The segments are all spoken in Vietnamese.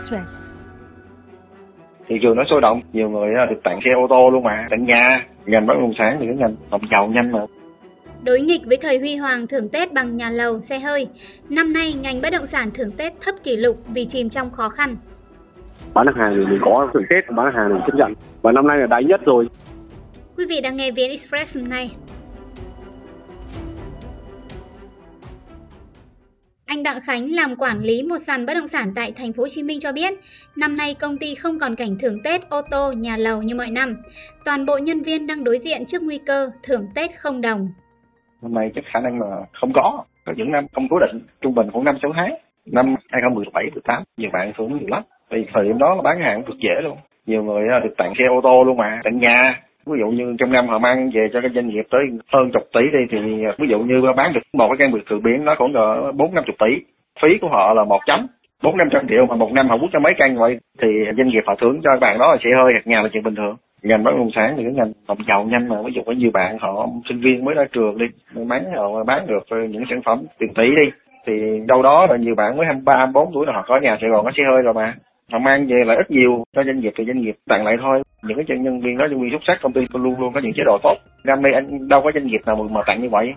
Express. thị trường nó sôi động nhiều người à, được tặng xe ô tô luôn mà tận nhà ngành bất động sản thì cái ngành làm giàu nhanh mà Đối nghịch với thời huy hoàng thưởng Tết bằng nhà lầu, xe hơi, năm nay ngành bất động sản thưởng Tết thấp kỷ lục vì chìm trong khó khăn. bán hàng thì mình có thưởng tết bán hàng thì chấp nhận và năm nay là đáy nhất rồi Quý vị đang nghe VN Express hôm nay. Anh Đặng Khánh làm quản lý một sàn bất động sản tại thành phố Hồ Chí Minh cho biết, năm nay công ty không còn cảnh thưởng Tết ô tô, nhà lầu như mọi năm. Toàn bộ nhân viên đang đối diện trước nguy cơ thưởng Tết không đồng. năm nay chắc khả năng là không có. Có những năm không cố định trung bình khoảng năm sáu tháng. Năm 2017 18 nhiều bạn xuống nhiều lắm. Vì thời điểm đó là bán hàng cực dễ luôn. Nhiều người à, được tặng xe ô tô luôn mà tặng nhà ví dụ như trong năm họ mang về cho các doanh nghiệp tới hơn chục tỷ đi thì ví dụ như bán được một cái căn biệt thự biển nó khoảng cỡ bốn năm chục tỷ. Phí của họ là một chấm bốn năm trăm triệu mà một năm họ quốc cho mấy căn vậy thì doanh nghiệp họ thưởng cho bạn đó là sẽ hơi hạt nhà là chuyện bình thường. Ngành bất động sản thì cái ngành làm giàu nhanh mà ví dụ có nhiều bạn họ sinh viên mới ra trường đi may mắn họ bán được những sản phẩm tiền tỷ đi thì đâu đó là nhiều bạn mới 23, 24 tuổi là họ có nhà Sài Gòn có xe hơi rồi mà. Họ mang về lại ít nhiều cho doanh nghiệp thì doanh nghiệp tặng lại thôi những cái chân nhân viên đó nhân viên xuất sắc công ty luôn luôn có những chế độ tốt. Năm nay anh đâu có doanh nghiệp nào mà tặng như vậy.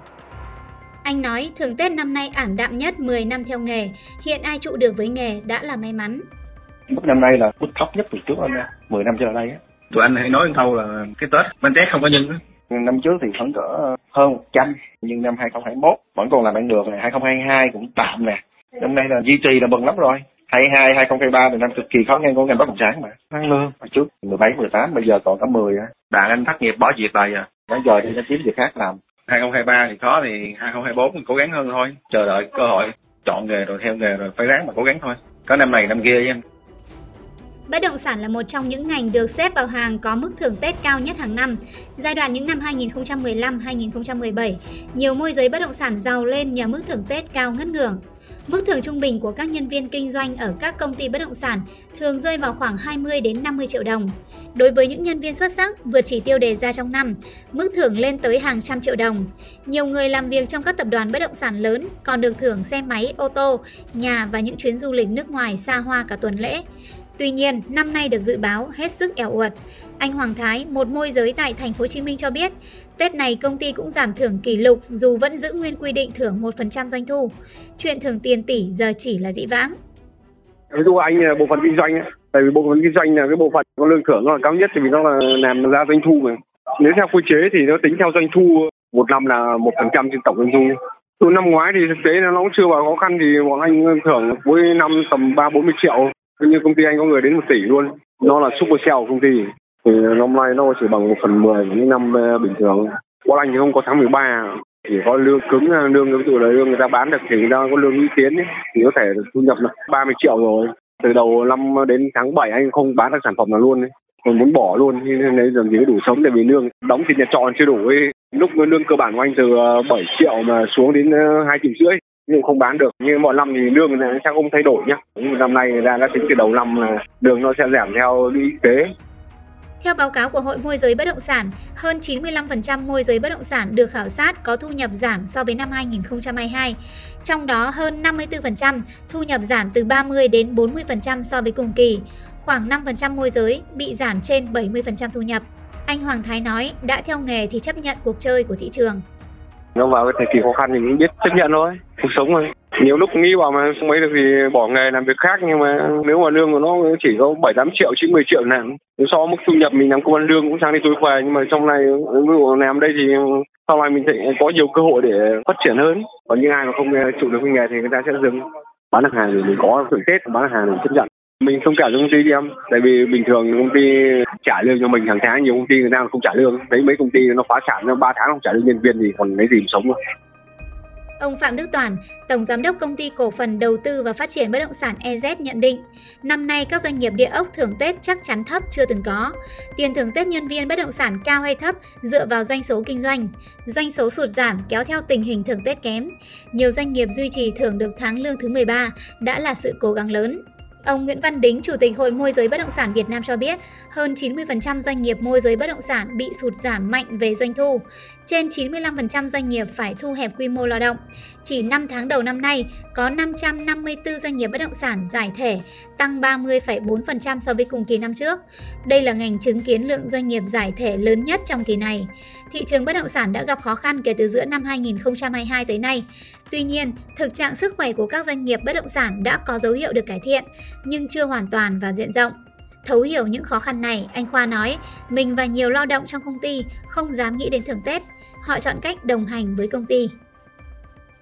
Anh nói thưởng Tết năm nay ảm đạm nhất 10 năm theo nghề, hiện ai trụ được với nghề đã là may mắn. mức năm nay là mức thấp nhất từ trước anh nha 10 năm trở lại đây á. Tụi anh hãy nói một câu là cái tết bên tết không có nhân á. Năm trước thì khoảng cỡ hơn 100 nhưng năm 2021 vẫn còn làm ăn được này 2022 cũng tạm nè. Năm nay là duy trì là mừng lắm rồi 22 2023 là năm cực kỳ khó khăn của ngành bất động sản mà. Tăng lương hồi trước 17 18 bây giờ còn có 10 á. Bạn anh thất nghiệp bỏ việc rồi à? Bây giờ thì nó kiếm việc khác làm. 2023 thì khó thì 2024 mình cố gắng hơn thôi. Chờ đợi cơ hội chọn nghề rồi theo nghề rồi phải ráng mà cố gắng thôi. Có năm này năm kia với anh Bất động sản là một trong những ngành được xếp vào hàng có mức thưởng Tết cao nhất hàng năm. Giai đoạn những năm 2015-2017, nhiều môi giới bất động sản giàu lên nhờ mức thưởng Tết cao ngất ngưỡng. Mức thưởng trung bình của các nhân viên kinh doanh ở các công ty bất động sản thường rơi vào khoảng 20 đến 50 triệu đồng. Đối với những nhân viên xuất sắc vượt chỉ tiêu đề ra trong năm, mức thưởng lên tới hàng trăm triệu đồng. Nhiều người làm việc trong các tập đoàn bất động sản lớn còn được thưởng xe máy, ô tô, nhà và những chuyến du lịch nước ngoài xa hoa cả tuần lễ. Tuy nhiên, năm nay được dự báo hết sức eo uột. Anh Hoàng Thái, một môi giới tại thành phố Hồ Chí Minh cho biết, Tết này công ty cũng giảm thưởng kỷ lục dù vẫn giữ nguyên quy định thưởng 1% doanh thu. Chuyện thưởng tiền tỷ giờ chỉ là dĩ vãng. ví dụ anh bộ phận kinh doanh tại vì bộ phận kinh doanh là cái bộ phận có lương thưởng nó là cao nhất thì vì nó là làm ra doanh thu mà nếu theo quy chế thì nó tính theo doanh thu một năm là một phần trăm trên tổng doanh thu từ năm ngoái thì thực tế là nó cũng chưa vào khó khăn thì bọn anh thưởng cuối năm tầm ba bốn mươi triệu như công ty anh có người đến một tỷ luôn. Nó là super sale của công ty. Thì năm nay nó chỉ bằng một phần mười những năm ờ, bình thường. Bọn anh thì không có tháng 13 chỉ có lương cứng ờ, lương ví dụ là lương người ta bán được thì người ta có lương lũy tiến ấy, thì có thể thu nhập được 30 triệu rồi. Từ đầu năm đến tháng 7 anh không bán được sản phẩm nào luôn ấy. còn muốn bỏ luôn nên lấy làm gì có đủ sống tại vì lương. Đóng tiền nhà trọ chưa đủ ấy. lúc lương cơ bản của anh từ ờ, 7 triệu mà xuống đến hai triệu rưỡi nhưng không bán được như mọi năm thì lương sẽ không thay đổi nhá năm nay ta đã tính từ đầu năm là đường nó sẽ giảm theo lũy tế Theo báo cáo của Hội môi giới bất động sản, hơn 95% môi giới bất động sản được khảo sát có thu nhập giảm so với năm 2022. Trong đó hơn 54% thu nhập giảm từ 30 đến 40% so với cùng kỳ. Khoảng 5% môi giới bị giảm trên 70% thu nhập. Anh Hoàng Thái nói đã theo nghề thì chấp nhận cuộc chơi của thị trường. nó vào cái thời kỳ khó khăn thì mình biết chấp nhận thôi cuộc sống thôi. nhiều lúc nghĩ bảo mà không mấy được thì bỏ nghề làm việc khác, nhưng mà nếu mà lương của nó chỉ có bảy, tám triệu, chín, mười triệu làm nếu so với mức thu nhập mình làm công ăn lương cũng sang đi tối về nhưng mà trong này, ví dụ làm đây thì sau này mình sẽ có nhiều cơ hội để phát triển hơn. Còn những ai mà không trụ được cái nghề thì người ta sẽ dừng. Bán được hàng thì mình có thưởng tết, bán được hàng thì chấp nhận. Mình không trả cho công ty đi em, tại vì bình thường công ty trả lương cho mình hàng tháng, nhiều công ty người ta không trả lương. Thấy mấy công ty nó phá sản nó ba tháng không trả lương nhân viên thì còn lấy gì mà sống đâu. Ông Phạm Đức Toàn, Tổng Giám đốc Công ty Cổ phần Đầu tư và Phát triển Bất động sản EZ nhận định, năm nay các doanh nghiệp địa ốc thưởng Tết chắc chắn thấp chưa từng có. Tiền thưởng Tết nhân viên bất động sản cao hay thấp dựa vào doanh số kinh doanh. Doanh số sụt giảm kéo theo tình hình thưởng Tết kém. Nhiều doanh nghiệp duy trì thưởng được tháng lương thứ 13 đã là sự cố gắng lớn. Ông Nguyễn Văn Đính, Chủ tịch Hội môi giới bất động sản Việt Nam cho biết, hơn 90% doanh nghiệp môi giới bất động sản bị sụt giảm mạnh về doanh thu. trên 95% doanh nghiệp phải thu hẹp quy mô lao động. Chỉ 5 tháng đầu năm nay, có 554 doanh nghiệp bất động sản giải thể, tăng 30,4% so với cùng kỳ năm trước. Đây là ngành chứng kiến lượng doanh nghiệp giải thể lớn nhất trong kỳ này. Thị trường bất động sản đã gặp khó khăn kể từ giữa năm 2022 tới nay. Tuy nhiên, thực trạng sức khỏe của các doanh nghiệp bất động sản đã có dấu hiệu được cải thiện, nhưng chưa hoàn toàn và diện rộng. Thấu hiểu những khó khăn này, anh Khoa nói, mình và nhiều lao động trong công ty không dám nghĩ đến thưởng Tết. Họ chọn cách đồng hành với công ty.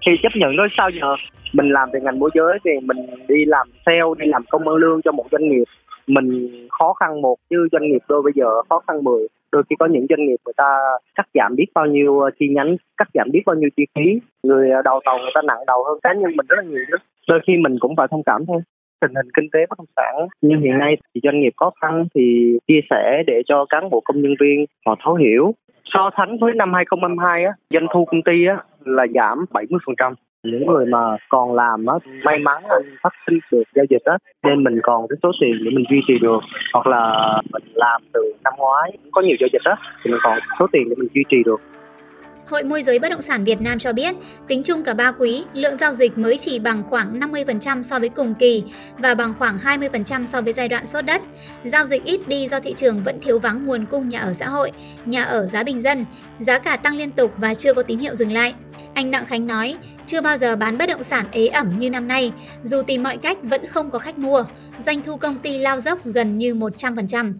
Khi chấp nhận nói sao giờ? Mình làm về ngành môi giới thì mình đi làm sale, đi làm công ơn lương cho một doanh nghiệp. Mình khó khăn một chứ doanh nghiệp đôi bây giờ khó khăn mười đôi khi có những doanh nghiệp người ta cắt giảm biết bao nhiêu ờ, chi nhánh cắt giảm biết bao nhiêu chi phí người ờ, đầu tàu người ta nặng đầu hơn cá nhân mình rất là nhiều đó đôi khi mình cũng phải thông cảm thôi tình hình kinh tế bất động sản. Như hiện nay thì doanh nghiệp khó khăn thì chia sẻ để cho cán bộ công nhân viên họ thấu hiểu. So sánh với năm 2022 á, doanh thu công ty á là giảm 70% những người mà còn làm á, may mắn phát sinh được giao dịch á, nên mình còn cái số tiền để mình duy trì được. Hoặc là mình làm từ năm ngoái có nhiều giao dịch á, thì mình còn số tiền để mình duy trì được. Hội môi giới bất động sản Việt Nam cho biết, tính chung cả 3 quý, lượng giao dịch mới chỉ bằng khoảng 50% so với cùng kỳ và bằng khoảng 20% so với giai đoạn sốt đất. Giao dịch ít đi do thị trường vẫn thiếu vắng nguồn cung nhà ở xã hội, nhà ở giá bình dân, giá cả tăng liên tục và chưa có tín hiệu dừng lại. Anh Đặng Khánh nói, chưa bao giờ bán bất động sản ế ẩm như năm nay, dù tìm mọi cách vẫn không có khách mua, doanh thu công ty lao dốc gần như 100%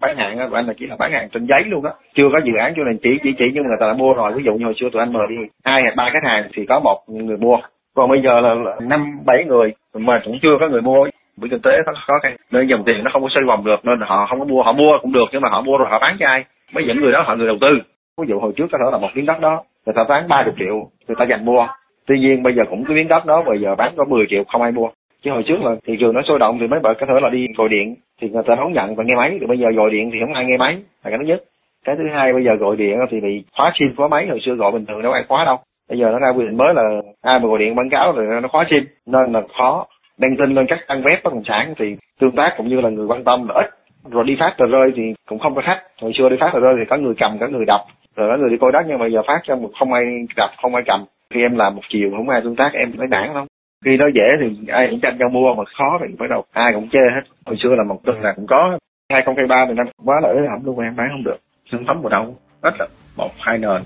bán hàng á anh là chỉ là bán hàng trên giấy luôn á. Chưa có dự án, cho nên chỉ chỉ chỉ nhưng mà người ta đã mua rồi. Ví dụ như hồi xưa tụi anh mời đi hai hay ba khách hàng thì có một người mua. Còn bây giờ là năm, bảy người, mà cũng chưa có người mua. Bởi kinh tế nó khó khăn. Nên dòng tiền nó không có xoay vòng được, nên họ không có mua. Họ mua cũng được, nhưng mà họ mua rồi họ bán cho ai? Mấy những người đó, họ người đầu tư. Ví dụ hồi trước có thể là một miếng đất đó, người ta bán ba chục triệu, người ta dành mua. Tuy nhiên bây giờ cũng cái miếng đất đó, bây giờ bán có 10 triệu, không ai mua chứ hồi trước là thị trường nó sôi động thì mấy bạn có thể là đi gọi điện, thì người ta không nhận và nghe máy. Thì bây giờ gọi điện thì không ai nghe máy, là cái thứ nhất. Cái thứ hai, bây giờ gọi điện thì bị khóa sim khóa máy. Hồi xưa gọi bình thường đâu ai khóa đâu. Bây giờ nó ra quy định mới là ai mà gọi điện quảng cáo rồi nó khóa sim. Nên là khó. Đăng tin lên các trang web bất động sản thì tương tác cũng như là người quan tâm là ít. Rồi đi phát tờ rơi thì cũng không có khách. Hồi xưa đi phát tờ rơi thì có người cầm, có người đọc rồi có người đi coi đất nhưng mà giờ phát cho một không ai đọc không ai cầm. Khi em làm một chiều không ai tương tác, em phải nản không khi nó dễ thì ai cũng tranh nhau mua mà khó thì bắt đầu ai cũng chê hết. Hồi xưa là một tuần là cũng có. hai không hai ba thì năm quá là ế ẩm luôn em bán không được. Sản phẩm vào đâu. Rất là một hai nền.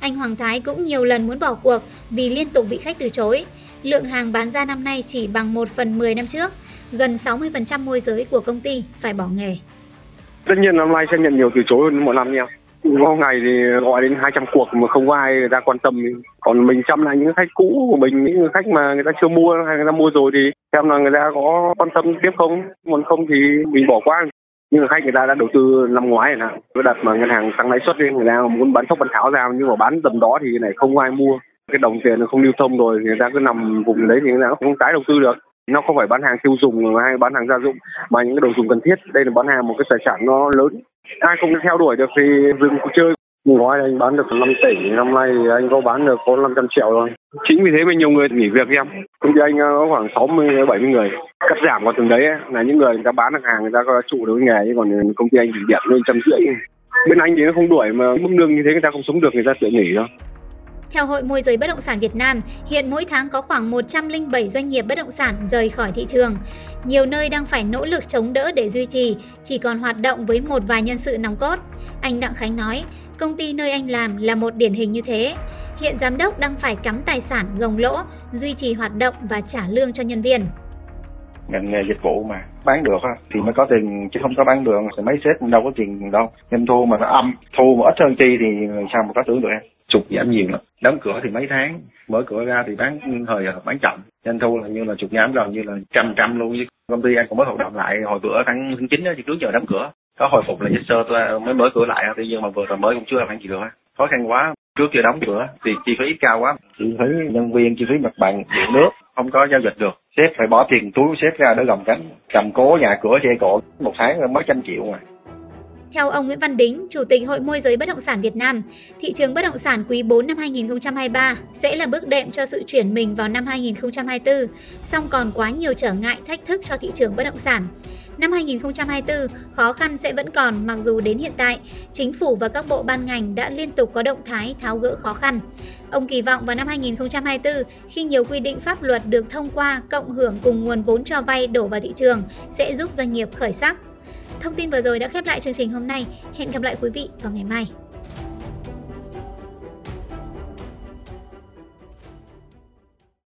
Anh Hoàng Thái cũng nhiều lần muốn bỏ cuộc vì liên tục bị khách từ chối. Lượng hàng bán ra năm nay chỉ bằng 1 phần 10 năm trước. Gần 60% môi giới của công ty phải bỏ nghề. Tất nhiên năm nay sẽ nhận nhiều từ chối hơn mọi năm nha có ngày thì gọi đến 200 cuộc mà không có ai ra quan tâm. Còn mình chăm lại những khách cũ của mình, những khách mà người ta chưa mua hay người ta mua rồi thì xem là người ta có quan tâm tiếp không. Còn không thì mình bỏ qua. Nhưng mà khách người ta đã đầu tư năm ngoái rồi nè. Đặt mà ngân hàng tăng lãi suất lên, người ta muốn bán thóc bán tháo ra, nhưng mà bán tầm đó thì này không ai mua. Cái đồng tiền nó không lưu thông rồi người ta cứ nằm vùng đấy thì người ta không tái đầu tư được nó không phải bán hàng tiêu dùng hay bán hàng gia dụng mà những cái đồ dùng cần thiết. Đây là bán hàng một cái tài sản nó lớn. Ai không theo đuổi được thì dừng cuộc chơi. Gói anh bán được 5 tỷ năm nay thì anh có bán được có 500 triệu thôi. Chính vì thế mà nhiều người nghỉ việc em. Công ty anh có khoảng 60 70 người. Cắt giảm vào từng đấy là những người người ta bán được hàng người ta có trụ được nghề chứ còn công ty anh chỉ điện lên trăm rưỡi. Bên anh thì nó không đuổi mà mức lương như thế người ta không sống được người ta tự nghỉ thôi theo Hội Môi giới Bất động sản Việt Nam, hiện mỗi tháng có khoảng 107 doanh nghiệp bất động sản rời khỏi thị trường. Nhiều nơi đang phải nỗ lực chống đỡ để duy trì, chỉ còn hoạt động với một vài nhân sự nòng cốt. Anh Đặng Khánh nói, công ty nơi anh làm là một điển hình như thế. Hiện giám đốc đang phải cắm tài sản gồng lỗ, duy trì hoạt động và trả lương cho nhân viên ngành nghề dịch vụ mà bán được thì mới có tiền chứ không có bán được thì mấy sếp đâu có tiền đâu doanh thu mà nó âm thu mà ít hơn chi thì sao mà có tưởng được em sụt giảm nhiều lắm. Đóng cửa thì mấy tháng, mở cửa ra thì bán ừ, thời bán chậm. Doanh thu là như là sụt giảm gần như là trăm trăm luôn. Chứ công ty anh cũng mới hoạt động lại hồi bữa tháng tháng chín trước giờ đóng cửa. Có hồi phục là dịch sơ, tôi ờ, mới mở cửa lại, tuy nhiên mà vừa rồi mới cũng chưa làm ăn gì được khó khăn quá. Trước kia đóng cửa thì chi phí cao quá. Chi phí nhân viên, chi phí mặt bằng, điện nước, không có giao dịch được. Sếp phải bỏ tiền túi sếp ra để gồng cánh, cầm cố nhà cửa, che cổ. Một tháng mới trăm triệu mà theo ông Nguyễn Văn Đính, Chủ tịch Hội Môi giới Bất động sản Việt Nam, thị trường bất động sản quý 4 năm 2023 sẽ là bước đệm cho sự chuyển mình vào năm 2024, song còn quá nhiều trở ngại thách thức cho thị trường bất động sản. Năm 2024, khó khăn sẽ vẫn còn mặc dù đến hiện tại, chính phủ và các bộ ban ngành đã liên tục có động thái tháo gỡ khó khăn. Ông kỳ vọng vào năm 2024, khi nhiều quy định pháp luật được thông qua cộng hưởng cùng nguồn vốn cho vay đổ vào thị trường sẽ giúp doanh nghiệp khởi sắc. Thông tin vừa rồi đã khép lại chương trình hôm nay. Hẹn gặp lại quý vị vào ngày mai.